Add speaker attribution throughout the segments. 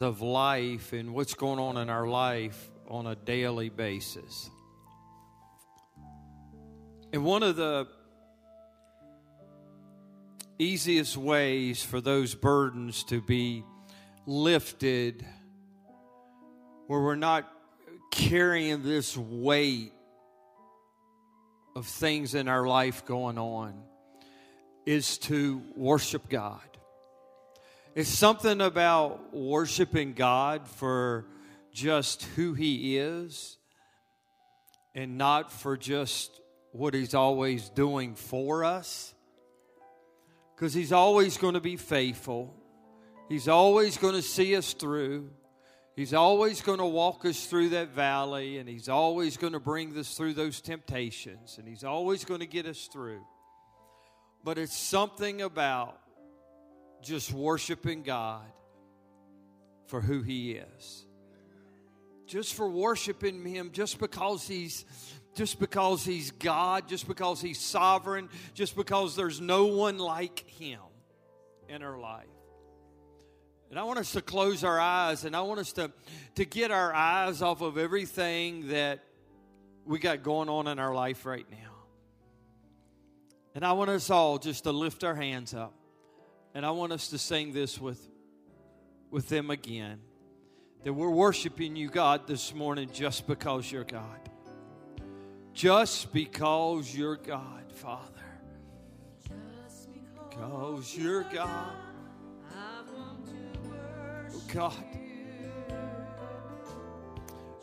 Speaker 1: of life and what's going on in our life on a daily basis. And one of the easiest ways for those burdens to be lifted, where we're not carrying this weight of things in our life going on, is to worship God. It's something about worshiping God for just who He is and not for just what He's always doing for us. Because He's always going to be faithful, He's always going to see us through. He's always going to walk us through that valley, and He's always going to bring us through those temptations, and He's always going to get us through. But it's something about just worshiping God for who He is. Just for worshiping Him, just because He's just because He's God, just because He's sovereign, just because there's no one like Him in our life. And I want us to close our eyes and I want us to, to get our eyes off of everything that we got going on in our life right now. And I want us all just to lift our hands up. And I want us to sing this with, with them again. That we're worshiping you, God, this morning just because you're God. Just because you're God, Father. Just because you're God. God.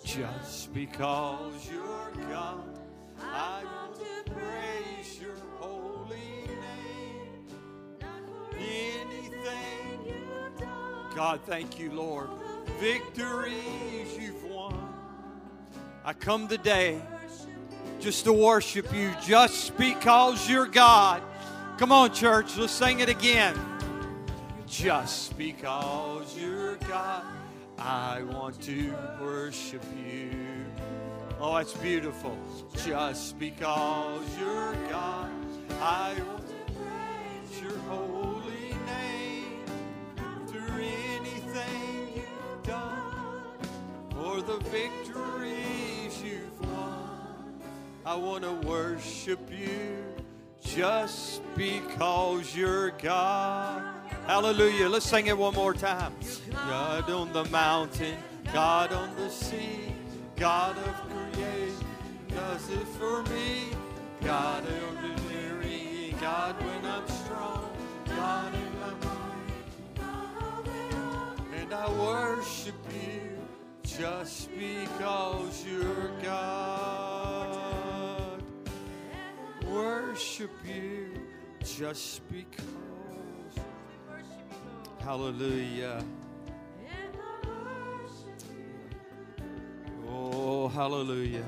Speaker 1: Just because you're God, I want to praise your anything. God, thank you, Lord. Victories you've won. I come today just to worship you, just because you're God. Come on, church, let's sing it again. Just because you're God, I want to worship you. Oh, that's beautiful. Just because you're God, I want to praise your holy for the victories you've won. I want to worship you just because you're God. Hallelujah. Let's sing it one more time. God on the mountain, God on the sea, God of creation does it for me. God ordinary, God when I'm strong, God in my mind. And I worship you just because you're God. Worship you just because. Hallelujah. Oh, hallelujah.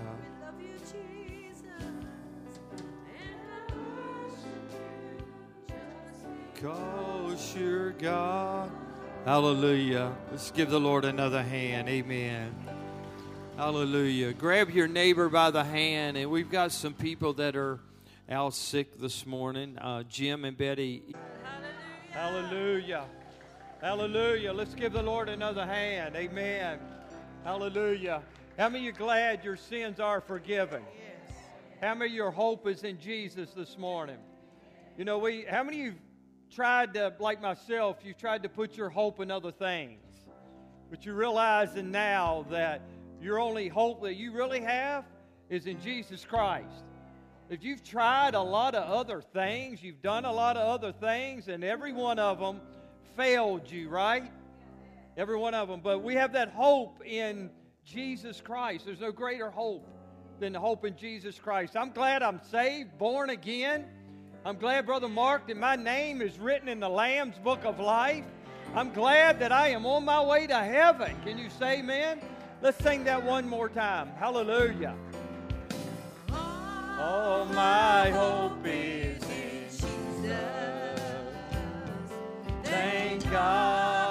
Speaker 1: Cause you're God. Hallelujah. Let's give the Lord another hand. Amen. Hallelujah. Grab your neighbor by the hand, and we've got some people that are out sick this morning. Uh, Jim and Betty. Hallelujah. Hallelujah. Let's give the Lord another hand. Amen. Hallelujah. How many of you glad your sins are forgiven? Yes. How many of your hope is in Jesus this morning? You know, we how many of you tried to, like myself, you've tried to put your hope in other things. But you're realizing now that your only hope that you really have is in Jesus Christ. If you've tried a lot of other things, you've done a lot of other things, and every one of them failed you, right? Every one of them. But we have that hope in Jesus Christ. There's no greater hope than the hope in Jesus Christ. I'm glad I'm saved, born again. I'm glad, Brother Mark, that my name is written in the Lamb's Book of Life. I'm glad that I am on my way to heaven. Can you say amen? Let's sing that one more time. Hallelujah. All my hope is in Jesus. Thank God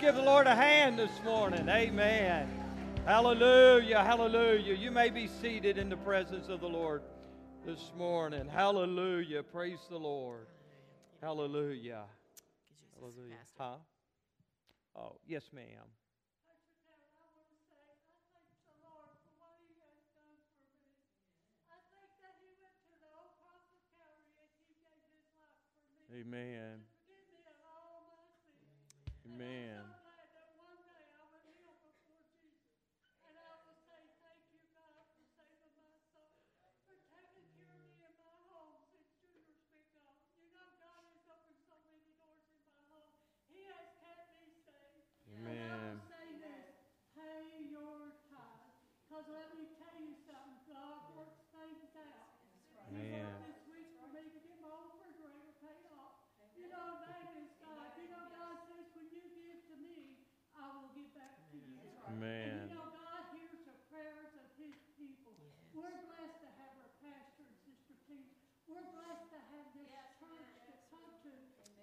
Speaker 1: Give the Lord a hand this morning. Amen. Hallelujah. Hallelujah. You may be seated in the presence of the Lord this morning. Hallelujah. Praise the Lord. Hallelujah. Hallelujah. Huh? Oh, yes, ma'am. Amen. Amen.
Speaker 2: Pay your tithe. Because let me tell you something, God works things out.
Speaker 1: Amen.
Speaker 2: This week for me to get my old refrigerator paid off. You know, that is God. You know, God says, when you give to me, I will give back to you. And
Speaker 1: Amen.
Speaker 2: you know, God hears the prayers of his people. We're blessed to have our pastor and Sister Tina. We're blessed to have this church to come to.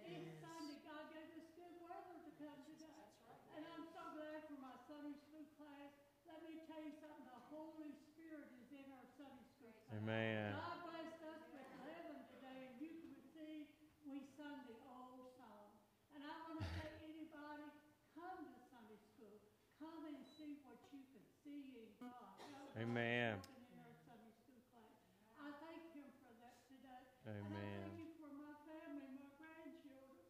Speaker 2: Each Sunday, God gave us good weather to come today. And I'm so glad for my Sunday school class. Let me tell you something, the Holy Spirit is in our Sunday school class.
Speaker 1: Amen.
Speaker 2: God blessed us with eleven today, and you can see we sung the old song. And I want to say, anybody, come to Sunday school. Come and see what you can see in God. God is
Speaker 1: Amen.
Speaker 2: working in our Sunday school class. I thank Him for that today. And I
Speaker 1: Amen.
Speaker 2: thank Him for my family, my grandchildren.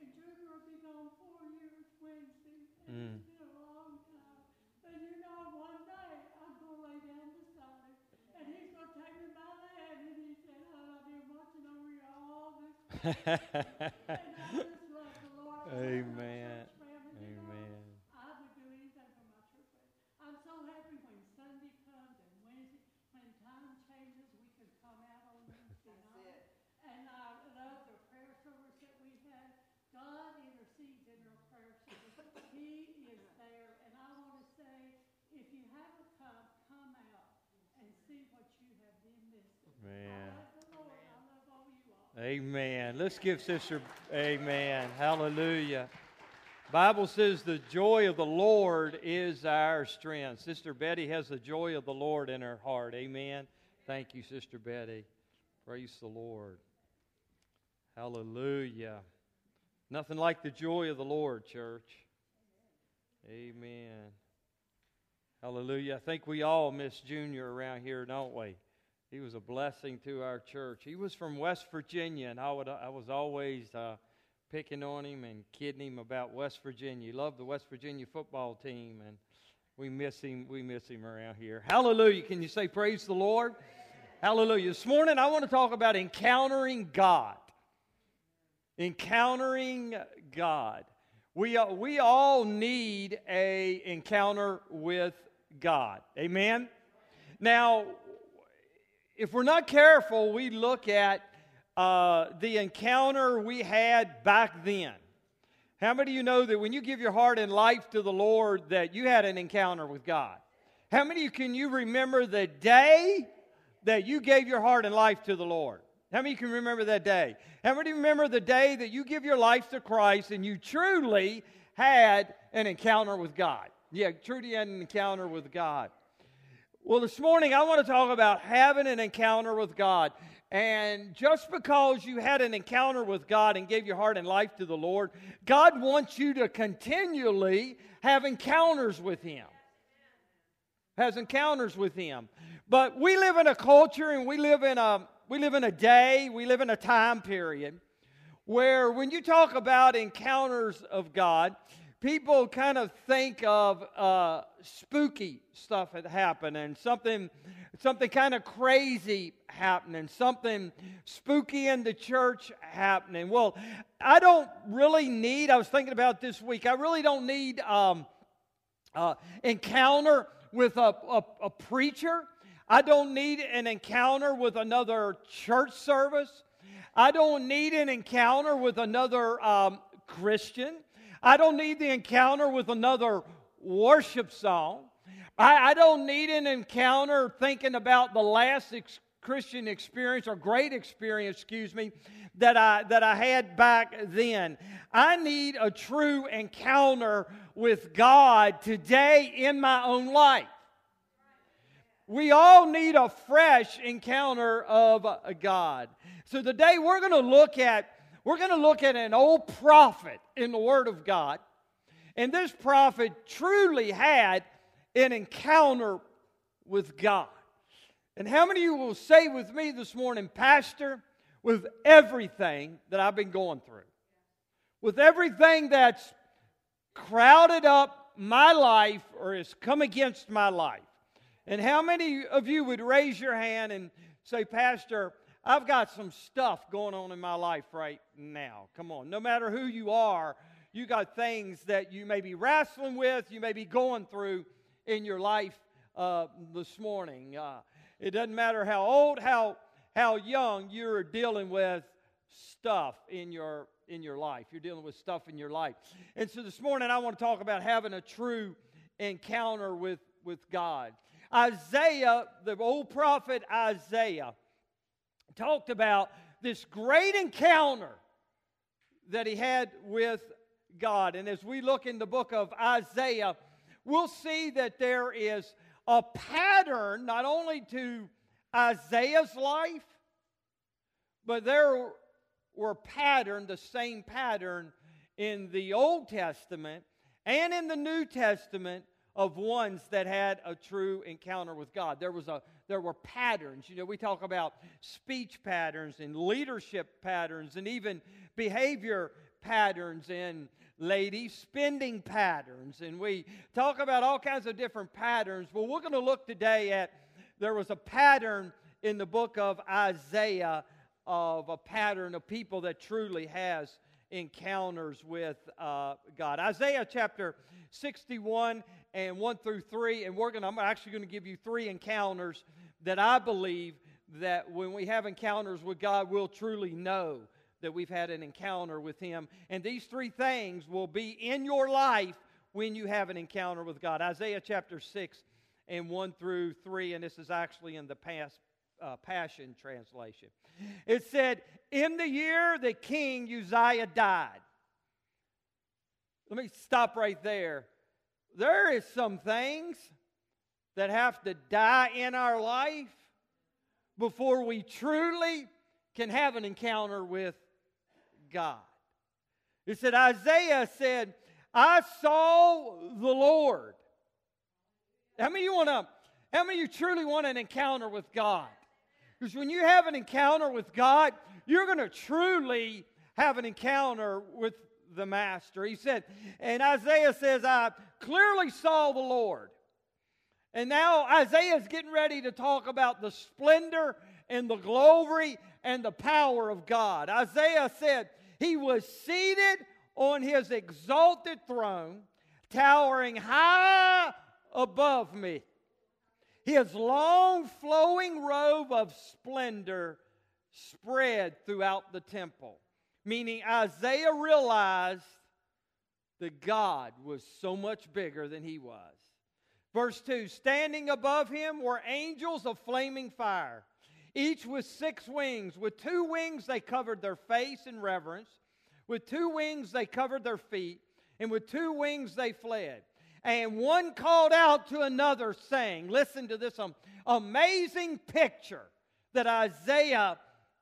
Speaker 2: And Junior will be gone four years Wednesday. And
Speaker 1: Mm.
Speaker 2: it's been a long time. But you know, one day I'm going to lay down beside him. And he's going to take me by the hand. And he said, oh, I've been watching over you all this and I just love the Lord. I love my
Speaker 1: Amen.
Speaker 2: church family. You know,
Speaker 1: Amen.
Speaker 2: I would do anything for my church family. I'm so happy when Sunday comes and Wednesday, when time changes, we can come out on Wednesday night. And I love the prayer service that we had. God intercedes in our prayer service. He is there. And I want to say, if you haven't come, come out and see what you have been missing. I
Speaker 1: Man.
Speaker 2: love the Lord. I love all you all.
Speaker 1: Amen. Let's give Sister Amen. Hallelujah. Bible says the joy of the Lord is our strength. Sister Betty has the joy of the Lord in her heart. Amen. Thank you, Sister Betty. Praise the Lord. Hallelujah. Nothing like the joy of the Lord, church. Amen. Hallelujah. I think we all miss Junior around here, don't we? He was a blessing to our church. He was from West Virginia, and I, would, I was always uh, picking on him and kidding him about West Virginia. He loved the West Virginia football team, and we miss him. We miss him around here. Hallelujah! Can you say praise the Lord? Hallelujah! This morning, I want to talk about encountering God. Encountering God. We, uh, we all need a encounter with God. Amen. Now, if we're not careful, we look at uh, the encounter we had back then. How many of you know that when you give your heart and life to the Lord, that you had an encounter with God? How many of you can you remember the day that you gave your heart and life to the Lord? How many can remember that day? How many remember the day that you give your life to Christ and you truly had an encounter with God? Yeah, truly had an encounter with God. Well, this morning I want to talk about having an encounter with God. And just because you had an encounter with God and gave your heart and life to the Lord, God wants you to continually have encounters with Him. Has encounters with Him. But we live in a culture and we live in a we live in a day, we live in a time period where when you talk about encounters of God, people kind of think of uh, spooky stuff had happened and something, something kind of crazy happening, something spooky in the church happening. Well, I don't really need. I was thinking about this week. I really don't need um, uh, encounter with a, a, a preacher. I don't need an encounter with another church service. I don't need an encounter with another um, Christian. I don't need the encounter with another worship song. I, I don't need an encounter thinking about the last ex- Christian experience or great experience, excuse me, that I that I had back then. I need a true encounter with God today in my own life. We all need a fresh encounter of God. So today we're going to look at we're going to look at an old prophet in the word of God. And this prophet truly had an encounter with God. And how many of you will say with me this morning, Pastor, with everything that I've been going through, with everything that's crowded up my life or has come against my life, and how many of you would raise your hand and say, Pastor, I've got some stuff going on in my life right now? Come on. No matter who you are, you got things that you may be wrestling with, you may be going through in your life uh, this morning. Uh, it doesn't matter how old, how, how young you're dealing with stuff in your, in your life. You're dealing with stuff in your life. And so this morning I want to talk about having a true encounter with, with God. Isaiah, the old prophet Isaiah, talked about this great encounter that he had with God. And as we look in the book of Isaiah, we'll see that there is a pattern not only to Isaiah's life, but there were pattern, the same pattern in the Old Testament and in the New Testament of ones that had a true encounter with God. There was a there were patterns. You know, we talk about speech patterns and leadership patterns and even behavior patterns and ladies, spending patterns. And we talk about all kinds of different patterns. Well, we're going to look today at there was a pattern in the book of Isaiah of a pattern of people that truly has encounters with uh, God. Isaiah chapter 61 and 1 through 3 and we're going to I'm actually going to give you three encounters that I believe that when we have encounters with God we'll truly know that we've had an encounter with Him. And these three things will be in your life when you have an encounter with God. Isaiah chapter 6 and 1 through 3, and this is actually in the past, uh, Passion Translation. It said, In the year that King Uzziah died. Let me stop right there. There is some things that have to die in our life before we truly can have an encounter with God. It said, Isaiah said, I saw the Lord. How many you want to, how many you truly want an encounter with God? Because when you have an encounter with God, you're going to truly have an encounter with the Master. He said, and Isaiah says, I clearly saw the Lord. And now Isaiah is getting ready to talk about the splendor and the glory and the power of God. Isaiah said, he was seated on his exalted throne, towering high above me. His long flowing robe of splendor spread throughout the temple, meaning Isaiah realized that God was so much bigger than he was. Verse 2 Standing above him were angels of flaming fire each with six wings. With two wings, they covered their face in reverence. With two wings, they covered their feet. And with two wings, they fled. And one called out to another, saying, Listen to this amazing picture that Isaiah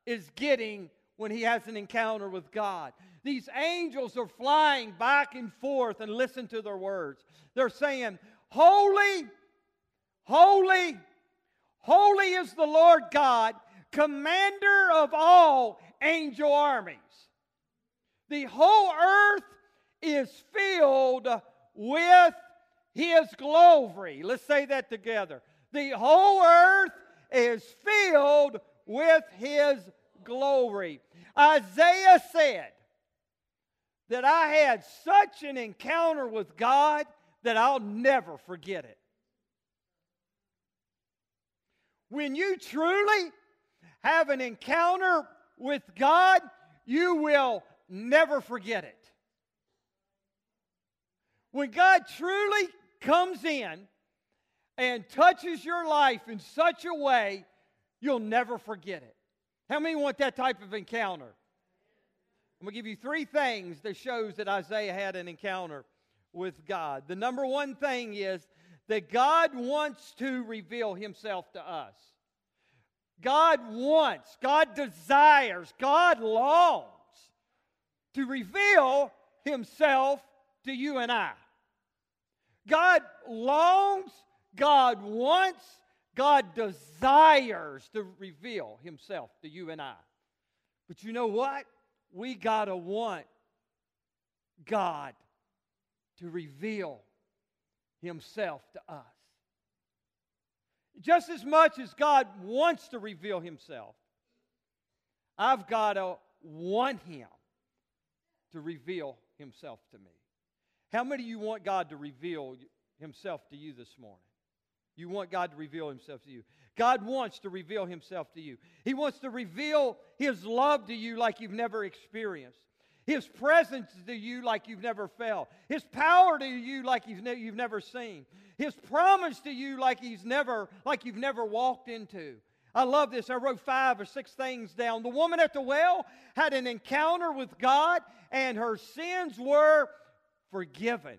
Speaker 1: is getting when he has an encounter with God. These angels are flying back and forth, and listen to their words. They're saying, Holy, holy, Holy is the Lord God, commander of all angel armies. The whole earth is filled with his glory. Let's say that together. The whole earth is filled with his glory. Isaiah said that I had such an encounter with God that I'll never forget it. When you truly have an encounter with God, you will never forget it. When God truly comes in and touches your life in such a way, You'll never forget it. How many want that type of encounter? I'm going to give you three things that shows that Isaiah had an encounter with God. The number one thing is that God wants to reveal himself to us. God wants, God desires, God longs to reveal himself to you and I. God longs, God wants, God desires to reveal himself to you and I. But you know what? We got to want God to reveal himself to us. Just as much as God wants to reveal himself, I've got to want him to reveal himself to me. How many of you want God to reveal himself to you this morning? You want God to reveal himself to you. God wants to reveal himself to you. He wants to reveal his love to you like you've never experienced. His presence to you like you've never felt. His power to you like you've, ne- you've never seen. His promise to you like he's never like you've never walked into. I love this. I wrote five or six things down. The woman at the well had an encounter with God and her sins were forgiven.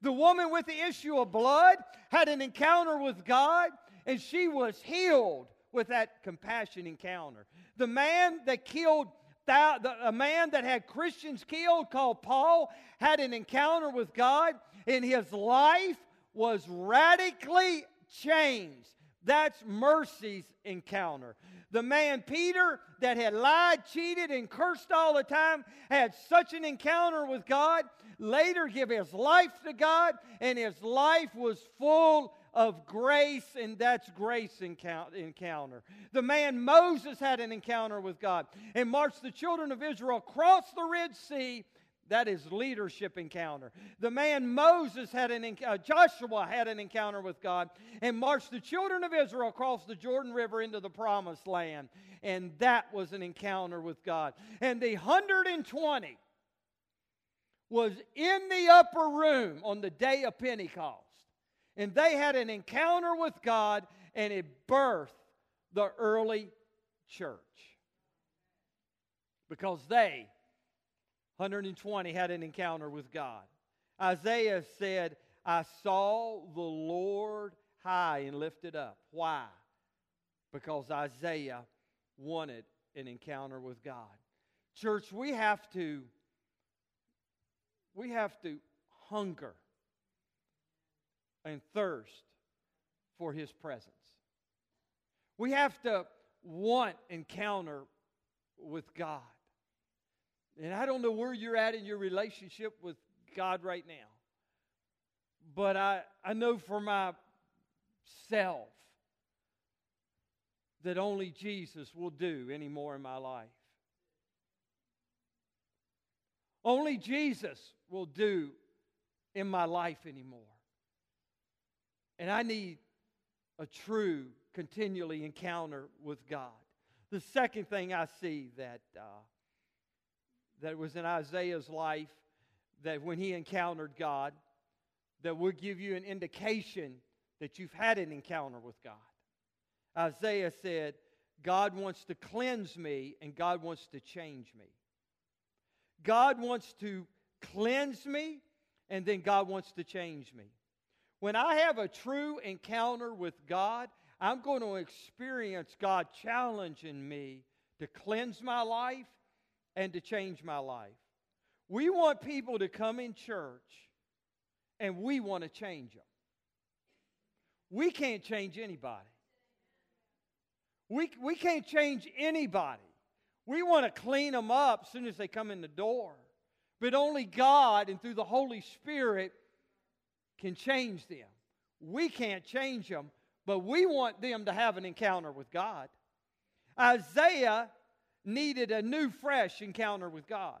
Speaker 1: The woman with the issue of blood had an encounter with God and she was healed with that compassion encounter. The man that killed a man that had Christians killed called Paul had an encounter with God and his life was radically changed. That's mercy's encounter. The man Peter that had lied, cheated, and cursed all the time had such an encounter with God, later give his life to God, and his life was full of grace, and that's grace encounter. The man Moses had an encounter with God and marched the children of Israel across the Red Sea. That is leadership encounter. The man Moses had an uh, Joshua had an encounter with God and marched the children of Israel across the Jordan River into the promised land. And that was an encounter with God. And the 120 was in the upper room on the day of Pentecost. And they had an encounter with God, and it birthed the early church. Because they, 120, had an encounter with God. Isaiah said, I saw the Lord high and lifted up. Why? Because Isaiah wanted an encounter with God. Church, we have to we have to hunger and thirst for his presence. We have to want encounter with God. And I don't know where you're at in your relationship with God right now. But I, I know for myself that only Jesus will do anymore in my life. Only Jesus will do in my life anymore. And I need a true, continually encounter with God. The second thing I see that, uh, that was in Isaiah's life, that when he encountered God, that will give you an indication that you've had an encounter with God. Isaiah said, God wants to cleanse me and God wants to change me. God wants to cleanse me and then God wants to change me. When I have a true encounter with God, I'm going to experience God challenging me to cleanse my life and to change my life. We want people to come in church and we want to change them. We can't change anybody. We, we can't change anybody. We want to clean them up as soon as they come in the door. But only God and through the Holy Spirit can change them. We can't change them, but we want them to have an encounter with God. Isaiah needed a new, fresh encounter with God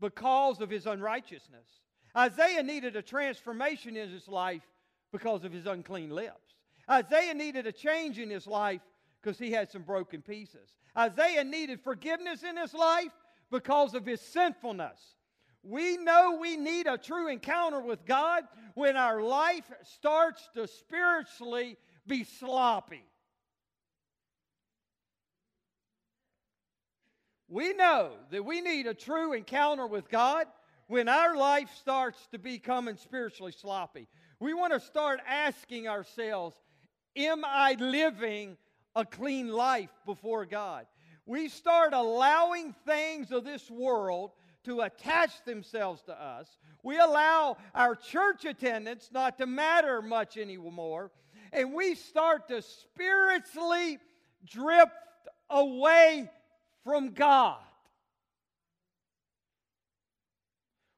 Speaker 1: because of his unrighteousness. Isaiah needed a transformation in his life because of his unclean lips. Isaiah needed a change in his life because he had some broken pieces. Isaiah needed forgiveness in his life because of his sinfulness. We know we need a true encounter with God when our life starts to spiritually be sloppy. We know that we need a true encounter with God when our life starts to becoming spiritually sloppy. We want to start asking ourselves, Am I living a clean life before God? We start allowing things of this world to attach themselves to us. We allow our church attendance not to matter much anymore. And we start to spiritually drift away from God.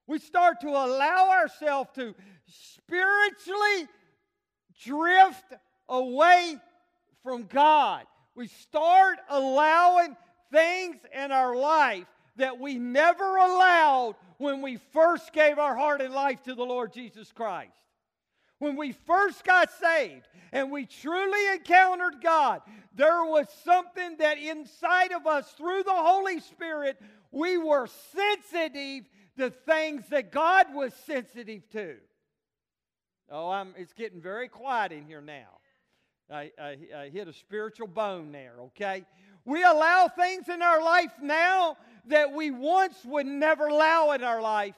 Speaker 1: We start to allow ourselves to spiritually drift away from God. We start allowing things in our life that we never allowed when we first gave our heart and life to the Lord Jesus Christ. When we first got saved and we truly encountered God, there was something that inside of us, through the Holy Spirit, we were sensitive to things that God was sensitive to. Oh, I'm, it's getting very quiet in here now. I, I, I hit a spiritual bone there, okay? We allow things in our life now that we once would never allow in our life.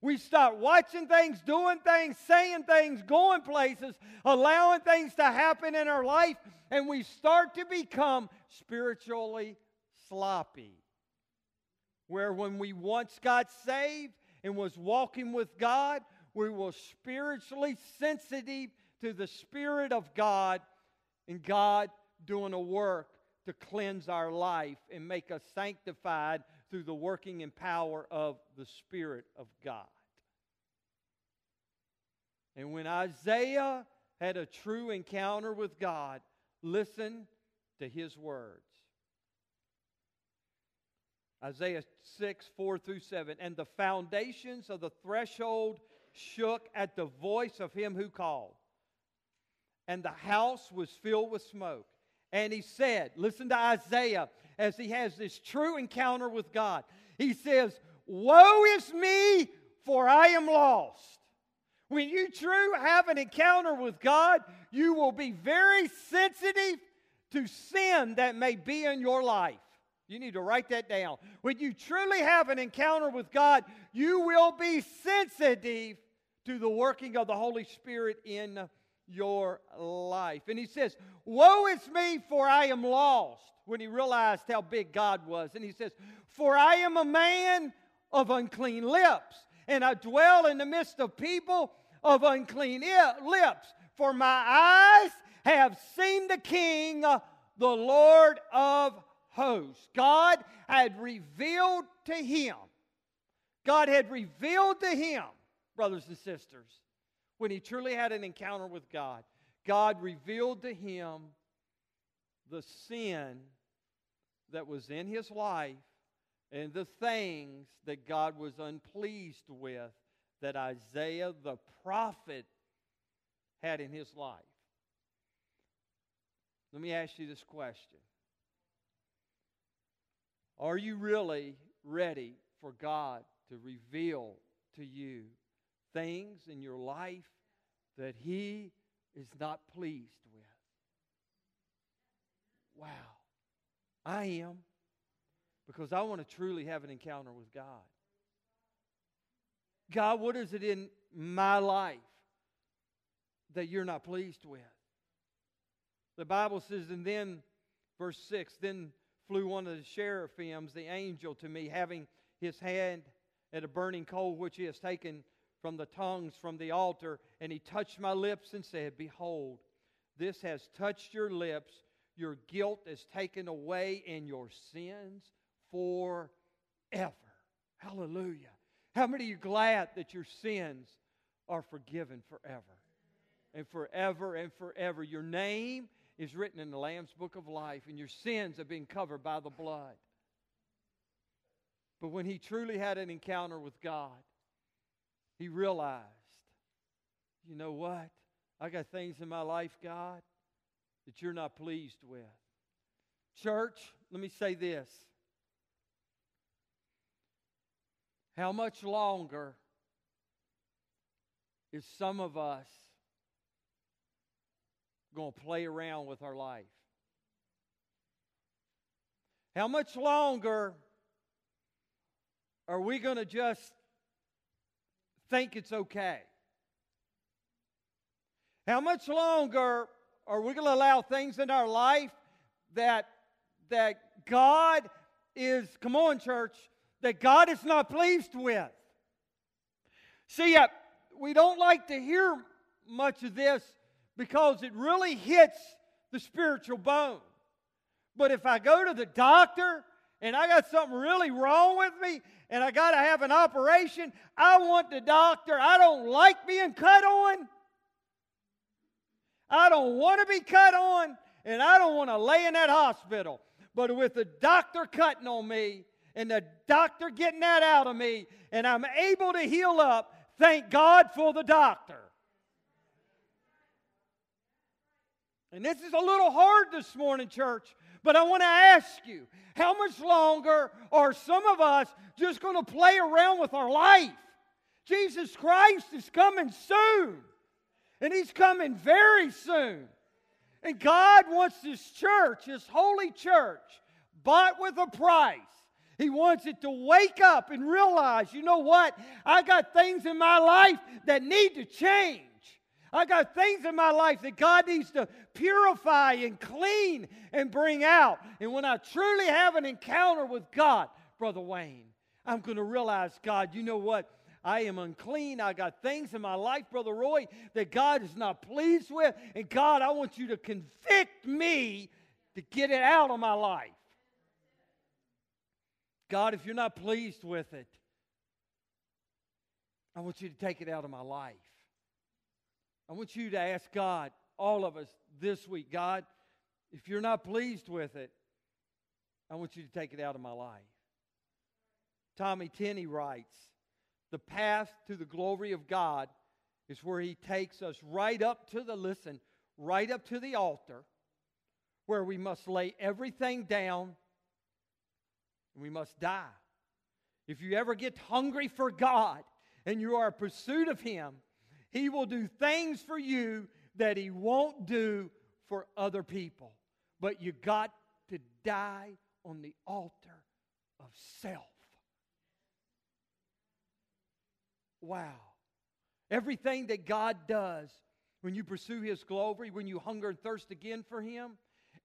Speaker 1: We start watching things, doing things, saying things, going places, allowing things to happen in our life, and we start to become spiritually sloppy. Where when we once got saved and was walking with God, we were spiritually sensitive to the Spirit of God and God doing a work to cleanse our life and make us sanctified through the working and power of the Spirit of God. And when Isaiah had a true encounter with God, listen to his words. Isaiah 6, 4 through 7. And the foundations of the threshold shook at the voice of him who called, and the house was filled with smoke. And he said, Listen to Isaiah as he has this true encounter with God. He says, Woe is me, for I am lost. When you true have an encounter with God, you will be very sensitive to sin that may be in your life. You need to write that down. When you truly have an encounter with God, you will be sensitive to the working of the Holy Spirit in your life. And he says, Woe is me, for I am lost. When he realized how big God was. And he says, For I am a man of unclean lips, and I dwell in the midst of people of unclean lips. For my eyes have seen the King, uh, the Lord of hosts. God had revealed to him, God had revealed to him, brothers and sisters, when he truly had an encounter with God, God revealed to him the sin that was in his life and the things that God was unpleased with that Isaiah the prophet had in his life. Let me ask you this question Are you really ready for God to reveal to you things in your life that He is not pleased with. Wow. I am. Because I want to truly have an encounter with God. God, what is it in my life that you're not pleased with? The Bible says, and then, verse 6 then flew one of the seraphims, the angel, to me, having his hand at a burning coal which he has taken from the tongues from the altar, and he touched my lips and said, Behold, this has touched your lips. Your guilt is taken away, and your sins forever. Hallelujah. How many of you glad that your sins are forgiven forever? And forever and forever. Your name is written in the Lamb's book of life, and your sins have been covered by the blood. But when he truly had an encounter with God, he realized, you know what? I got things in my life, God, that you're not pleased with. Church, let me say this. How much longer is some of us going to play around with our life? How much longer are we going to just think it's okay? How much longer are we going to allow things in our life that that God is come on church that God is not pleased with? See, uh, we don't like to hear much of this because it really hits the spiritual bone. But if I go to the doctor and I got something really wrong with me and I got to have an operation, I want the doctor. I don't like being cut on. I don't want to be cut on, and I don't want to lay in that hospital. But with the doctor cutting on me and the doctor getting that out of me, and I'm able to heal up, thank God for the doctor. And this is a little hard this morning, church, but I want to ask you how much longer are some of us just going to play around with our life? Jesus Christ is coming soon, and He's coming very soon. And God wants this church, His holy church, bought with a price. He wants it to wake up and realize, you know what? I got things in my life that need to change. I got things in my life that God needs to purify and clean and bring out. And when I truly have an encounter with God, Brother Wayne, I'm going to realize, God, you know what? I am unclean. I got things in my life, Brother Roy, that God is not pleased with. And God, I want you to convict me to get it out of my life. God, if you're not pleased with it, I want you to take it out of my life. I want you to ask God, all of us this week, God, if you're not pleased with it, I want you to take it out of my life. Tommy Tenney writes The path to the glory of God is where he takes us right up to the, listen, right up to the altar, where we must lay everything down and we must die. If you ever get hungry for God and you are in pursuit of Him, He will do things for you that He won't do for other people. But you got to die on the altar of self. Wow. Everything that God does when you pursue His glory, when you hunger and thirst again for Him,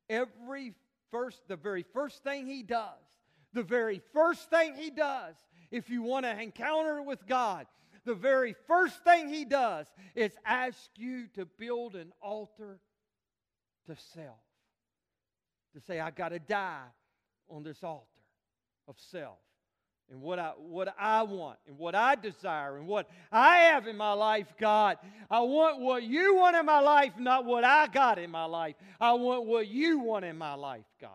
Speaker 1: every first, the very first thing He does the very first thing he does, if you want to encounter with God, the very first thing he does is ask you to build an altar to self. To say, I got to die on this altar of self. And what I, what I want and what I desire and what I have in my life, God. I want what you want in my life, not what I got in my life. I want what you want in my life, God.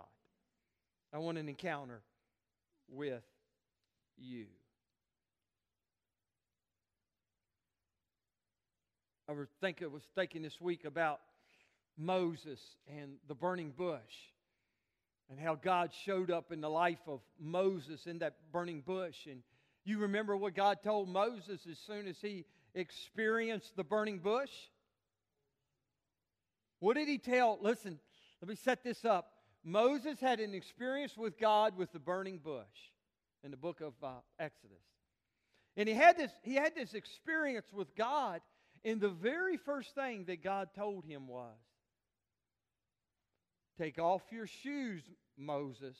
Speaker 1: I want an encounter with you. I was thinking, was thinking this week about Moses and the burning bush and how God showed up in the life of Moses in that burning bush. And you remember what God told Moses as soon as he experienced the burning bush? What did he tell? Listen, let me set this up. Moses had an experience with God with the burning bush in the book of uh, Exodus. And he had, this, he had this experience with God, and the very first thing that God told him was Take off your shoes, Moses,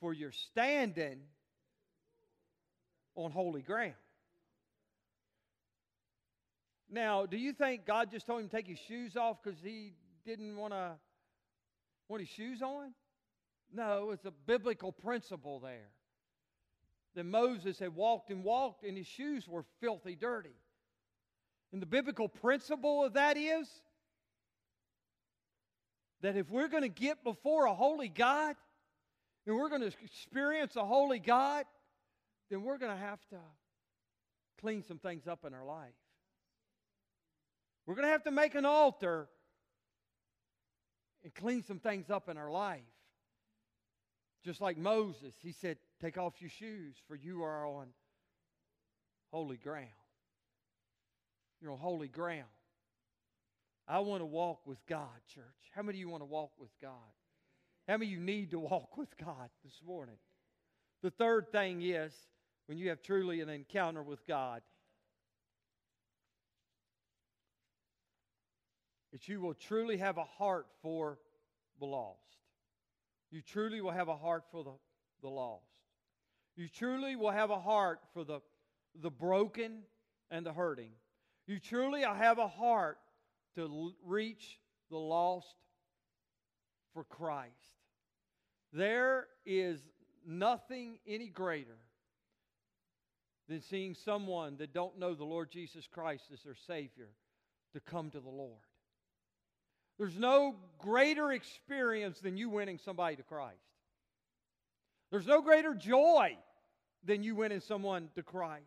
Speaker 1: for you're standing on holy ground. Now, do you think God just told him to take his shoes off because he didn't want to want his shoes on? No, it's a biblical principle there. That Moses had walked and walked, and his shoes were filthy dirty. And the biblical principle of that is that if we're going to get before a holy God, and we're going to experience a holy God, then we're going to have to clean some things up in our life. We're going to have to make an altar and clean some things up in our life. Just like Moses, he said, Take off your shoes, for you are on holy ground. You're on holy ground. I want to walk with God, church. How many of you want to walk with God? How many of you need to walk with God this morning? The third thing is when you have truly an encounter with God, that you will truly have a heart for the lost. You truly will have a heart for the, the lost. You truly will have a heart for the, the broken and the hurting. You truly I have a heart to reach the lost for Christ. There is nothing any greater than seeing someone that don't know the Lord Jesus Christ as their Savior to come to the Lord. There's no greater experience than you winning somebody to Christ. There's no greater joy than you winning someone to Christ.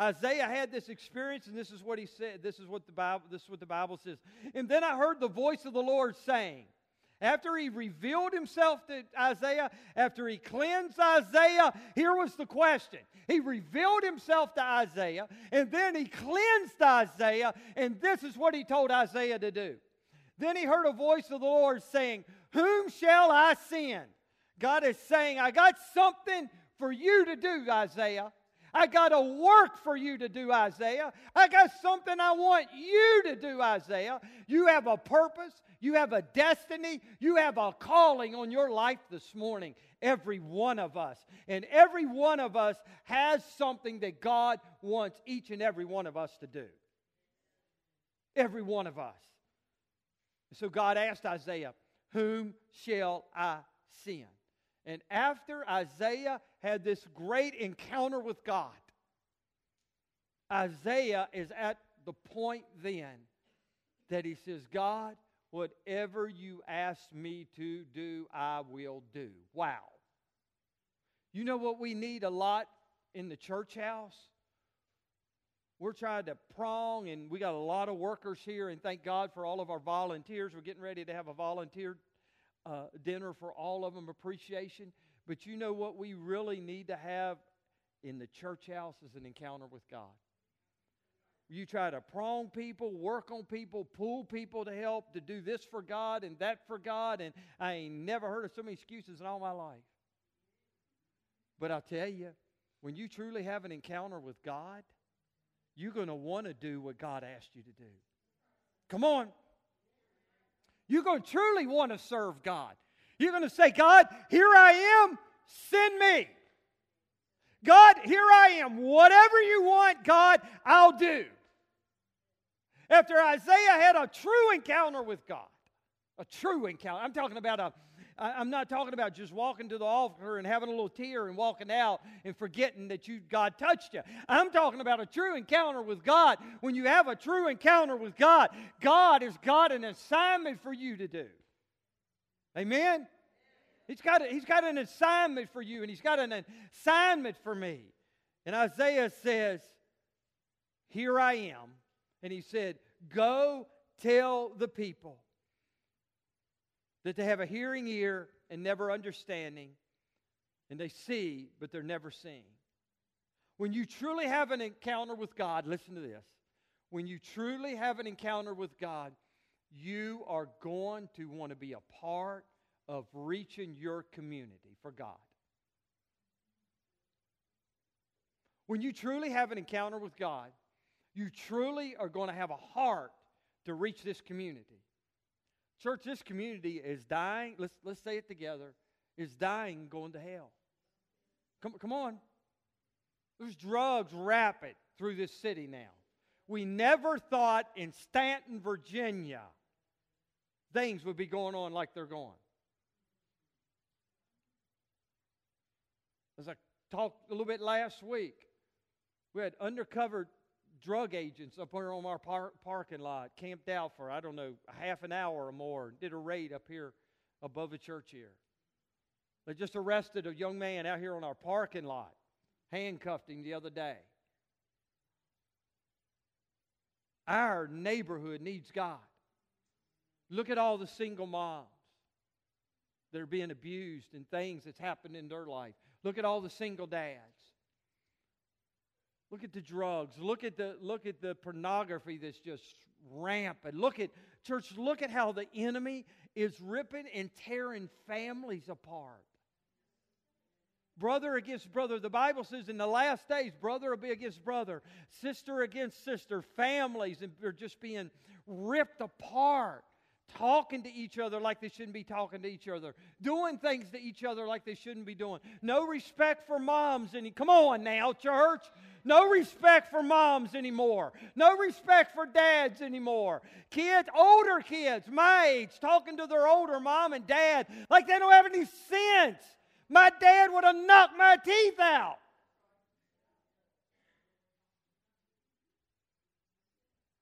Speaker 1: Isaiah had this experience, and this is what he said. This is what the Bible, this is what the Bible says. And then I heard the voice of the Lord saying, after he revealed himself to Isaiah, after he cleansed Isaiah, here was the question. He revealed himself to Isaiah, and then he cleansed Isaiah, and this is what he told Isaiah to do. Then he heard a voice of the Lord saying, Whom shall I send? God is saying, I got something for you to do, Isaiah. I got a work for you to do, Isaiah. I got something I want you to do, Isaiah. You have a purpose, you have a destiny, you have a calling on your life this morning. Every one of us. And every one of us has something that God wants each and every one of us to do. Every one of us. So God asked Isaiah, Whom shall I send? And after Isaiah had this great encounter with God, Isaiah is at the point then that he says, God, whatever you ask me to do, I will do. Wow. You know what we need a lot in the church house? We're trying to prong, and we got a lot of workers here, and thank God for all of our volunteers. We're getting ready to have a volunteer uh, dinner for all of them, appreciation. But you know what we really need to have in the church house is an encounter with God. You try to prong people, work on people, pull people to help, to do this for God and that for God, and I ain't never heard of so many excuses in all my life. But I'll tell you, when you truly have an encounter with God, you're going to want to do what God asked you to do. Come on. You're going to truly want to serve God. You're going to say, God, here I am, send me. God, here I am. Whatever you want, God, I'll do. After Isaiah had a true encounter with God, a true encounter, I'm talking about a I'm not talking about just walking to the altar and having a little tear and walking out and forgetting that you God touched you. I'm talking about a true encounter with God. When you have a true encounter with God, God has got an assignment for you to do. Amen? He's got, a, he's got an assignment for you, and He's got an assignment for me. And Isaiah says, Here I am. And he said, Go tell the people that they have a hearing ear and never understanding, and they see, but they're never seeing. When you truly have an encounter with God, listen to this. When you truly have an encounter with God, you are going to want to be a part of reaching your community for God. When you truly have an encounter with God, you truly are going to have a heart to reach this community. Church, this community is dying. Let's, let's say it together. Is dying going to hell. Come, come on. There's drugs rapid through this city now. We never thought in Staunton, Virginia, things would be going on like they're going. As I talked a little bit last week, we had undercover drug agents up here on our par- parking lot, camped out for, I don't know, half an hour or more, did a raid up here above the church here. They just arrested a young man out here on our parking lot, handcuffed him the other day. Our neighborhood needs God. Look at all the single moms that are being abused and things that's happened in their life. Look at all the single dads. Look at the drugs. Look at the look at the pornography that's just rampant. Look at church, look at how the enemy is ripping and tearing families apart. Brother against brother. The Bible says in the last days, brother will be against brother, sister against sister, families are just being ripped apart talking to each other like they shouldn't be talking to each other, doing things to each other like they shouldn't be doing. No respect for moms any. Come on now, church. No respect for moms anymore. No respect for dads anymore. Kids, older kids, my age, talking to their older mom and dad like they don't have any sense. My dad would have knocked my teeth out.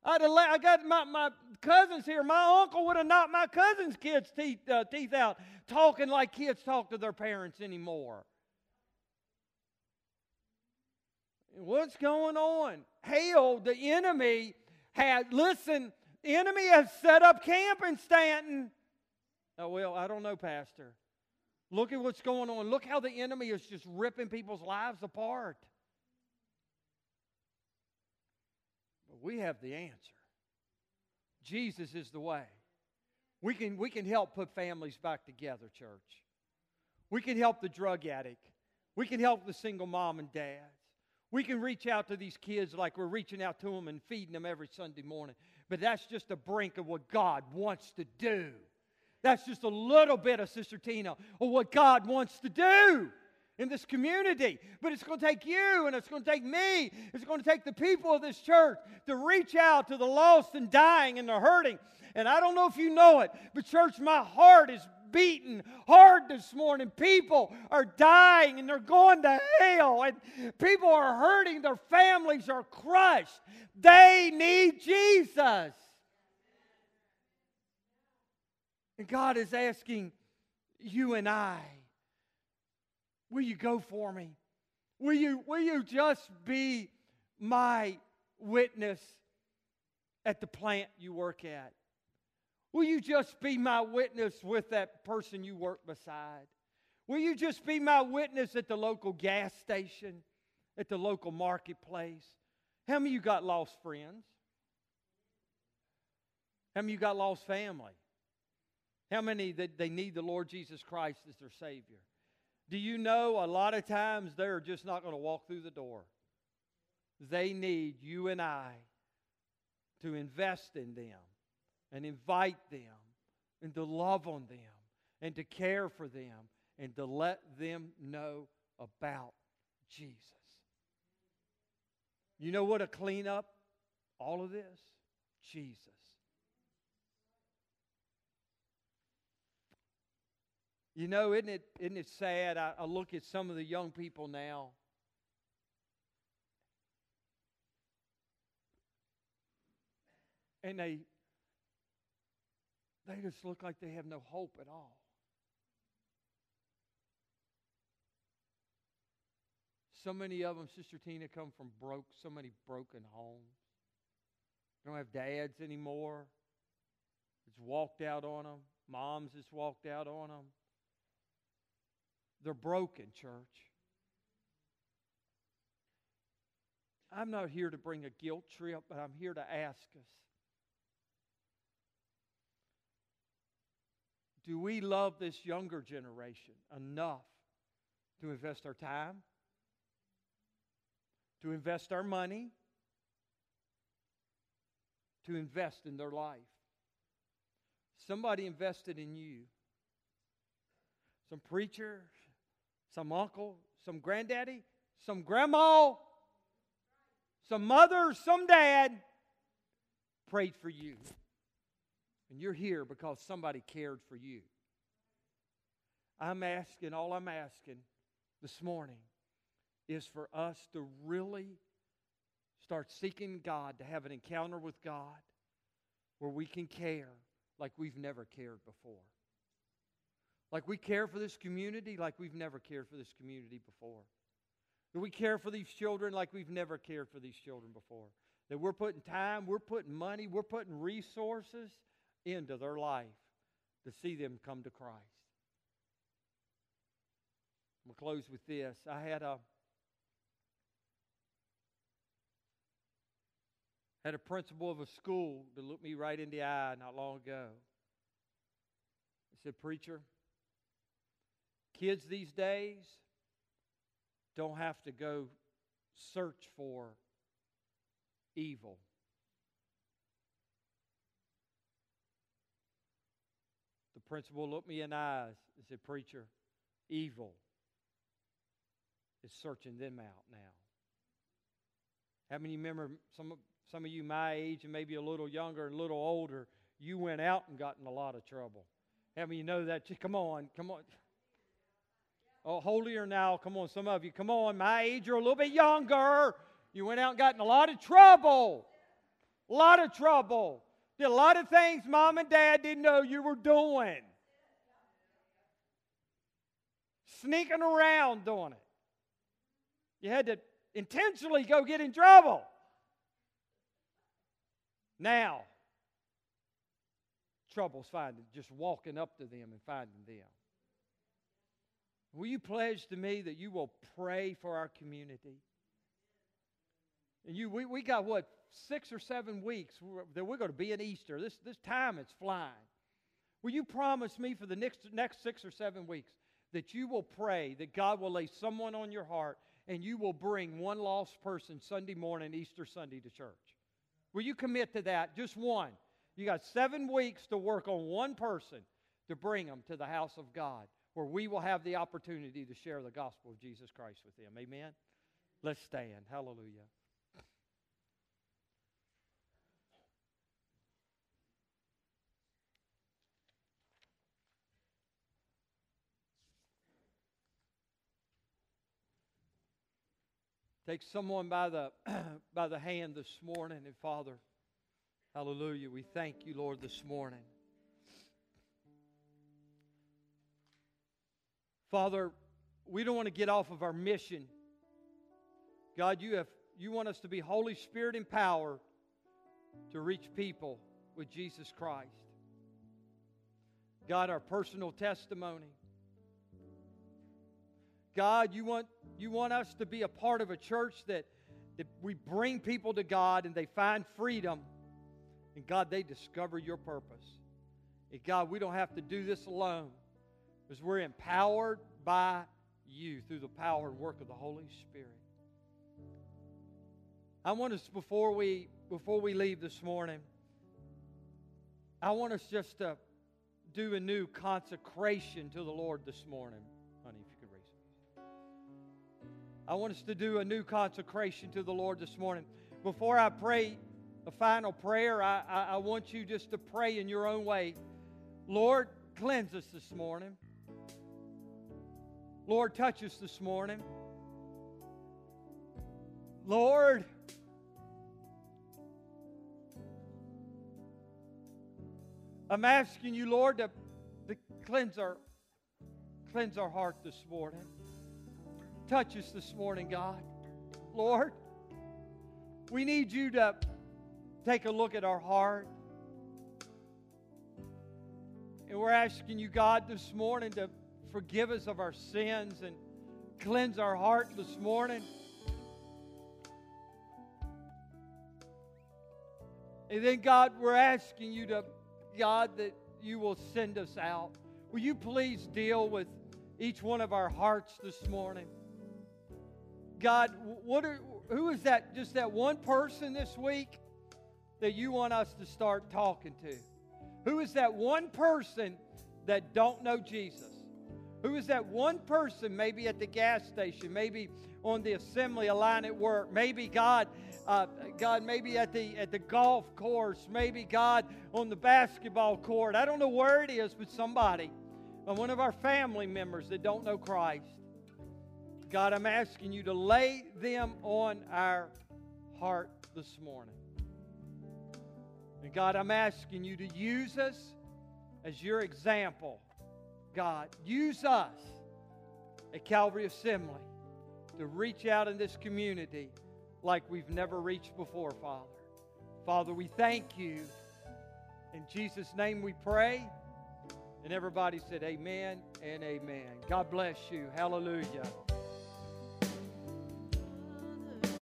Speaker 1: I'd have, I got my, my cousins here. My uncle would have knocked my cousin's kids' teeth, uh, teeth out talking like kids talk to their parents anymore. What's going on? Hell, the enemy had, listen, the enemy has set up camp in Staunton. Oh, well, I don't know, Pastor. Look at what's going on. Look how the enemy is just ripping people's lives apart. We have the answer. Jesus is the way. We can, we can help put families back together, church. We can help the drug addict. We can help the single mom and dads. We can reach out to these kids like we're reaching out to them and feeding them every Sunday morning. But that's just the brink of what God wants to do. That's just a little bit of Sister Tina of what God wants to do in this community. But it's going to take you and it's going to take me. It's going to take the people of this church to reach out to the lost and dying and the hurting. And I don't know if you know it, but church, my heart is beating hard this morning. People are dying and they're going to hell, and people are hurting. Their families are crushed. They need Jesus. And God is asking you and I Will you go for me? Will you, will you just be my witness at the plant you work at? Will you just be my witness with that person you work beside? Will you just be my witness at the local gas station, at the local marketplace? How many you got lost friends? How many you got lost family? How many that they need the Lord Jesus Christ as their Savior? Do you know a lot of times they're just not going to walk through the door? They need you and I to invest in them and invite them and to love on them and to care for them and to let them know about Jesus. You know what to clean up all of this? Jesus. You know, isn't it, isn't it sad? I, I look at some of the young people now. And they they just look like they have no hope at all. So many of them, Sister Tina, come from broke, so many broken homes. They don't have dads anymore. It's walked out on them. Moms has walked out on them. They're broken, church. I'm not here to bring a guilt trip, but I'm here to ask us Do we love this younger generation enough to invest our time, to invest our money, to invest in their life? Somebody invested in you. Some preacher, some uncle, some granddaddy, some grandma, some mother, some dad prayed for you. And you're here because somebody cared for you. I'm asking, all I'm asking this morning is for us to really start seeking God, to have an encounter with God where we can care like we've never cared before. Like we care for this community like we've never cared for this community before. That we care for these children like we've never cared for these children before. That we're putting time, we're putting money, we're putting resources into their life to see them come to Christ. I'm going to close with this. I had a Had a principal of a school to look me right in the eye not long ago. He said, Preacher, kids these days don't have to go search for evil. The principal looked me in the eyes and said, Preacher, evil is searching them out now. How many remember some of, some of you my age and maybe a little younger and a little older, you went out and got in a lot of trouble? How many know that? Come on, come on. Oh, holier now. Come on, some of you. Come on, my age you're a little bit younger. You went out and got in a lot of trouble. A lot of trouble. Did a lot of things mom and dad didn't know you were doing. Sneaking around doing it. You had to intentionally go get in trouble. Now, trouble's finding just walking up to them and finding them. Will you pledge to me that you will pray for our community? And you, we, we got what, six or seven weeks that we're going to be in Easter. This, this time is flying. Will you promise me for the next, next six or seven weeks that you will pray that God will lay someone on your heart and you will bring one lost person Sunday morning, Easter Sunday to church? Will you commit to that? Just one. You got seven weeks to work on one person to bring them to the house of God where we will have the opportunity to share the gospel of Jesus Christ with them. Amen? Let's stand. Hallelujah. Take someone by the, by the hand this morning, and Father, hallelujah, we thank you, Lord, this morning. Father, we don't want to get off of our mission. God, you have you want us to be Holy Spirit empowered to reach people with Jesus Christ. God, our personal testimony. God, you want you want us to be a part of a church that, that we bring people to God and they find freedom. And God, they discover your purpose. And God, we don't have to do this alone because we're empowered by you through the power and work of the Holy Spirit. I want us before we before we leave this morning, I want us just to do a new consecration to the Lord this morning. Honey, if you could raise it. I want us to do a new consecration to the Lord this morning. Before I pray a final prayer, I, I, I want you just to pray in your own way. Lord, cleanse us this morning. Lord, touch us this morning. Lord, I'm asking you, Lord, to, to cleanse our cleanse our heart this morning. Touch us this morning, God. Lord, we need you to take a look at our heart. And we're asking you, God, this morning to forgive us of our sins and cleanse our heart this morning. And then, God, we're asking you to, God, that you will send us out. Will you please deal with each one of our hearts this morning? God, what are, who is that, just that one person this week that you want us to start talking to? Who is that one person that don't know Jesus? Who is that one person, maybe at the gas station, maybe on the assembly line at work, maybe God, uh, God, maybe at the at the golf course, maybe God on the basketball court. I don't know where it is, but somebody, uh, one of our family members that don't know Christ. God, I'm asking you to lay them on our heart this morning. And God, I'm asking you to use us as your example God, use us at Calvary Assembly to reach out in this community like we've never reached before, Father. Father, we thank you. In Jesus' name we pray. And everybody said, Amen and amen. God bless you. Hallelujah.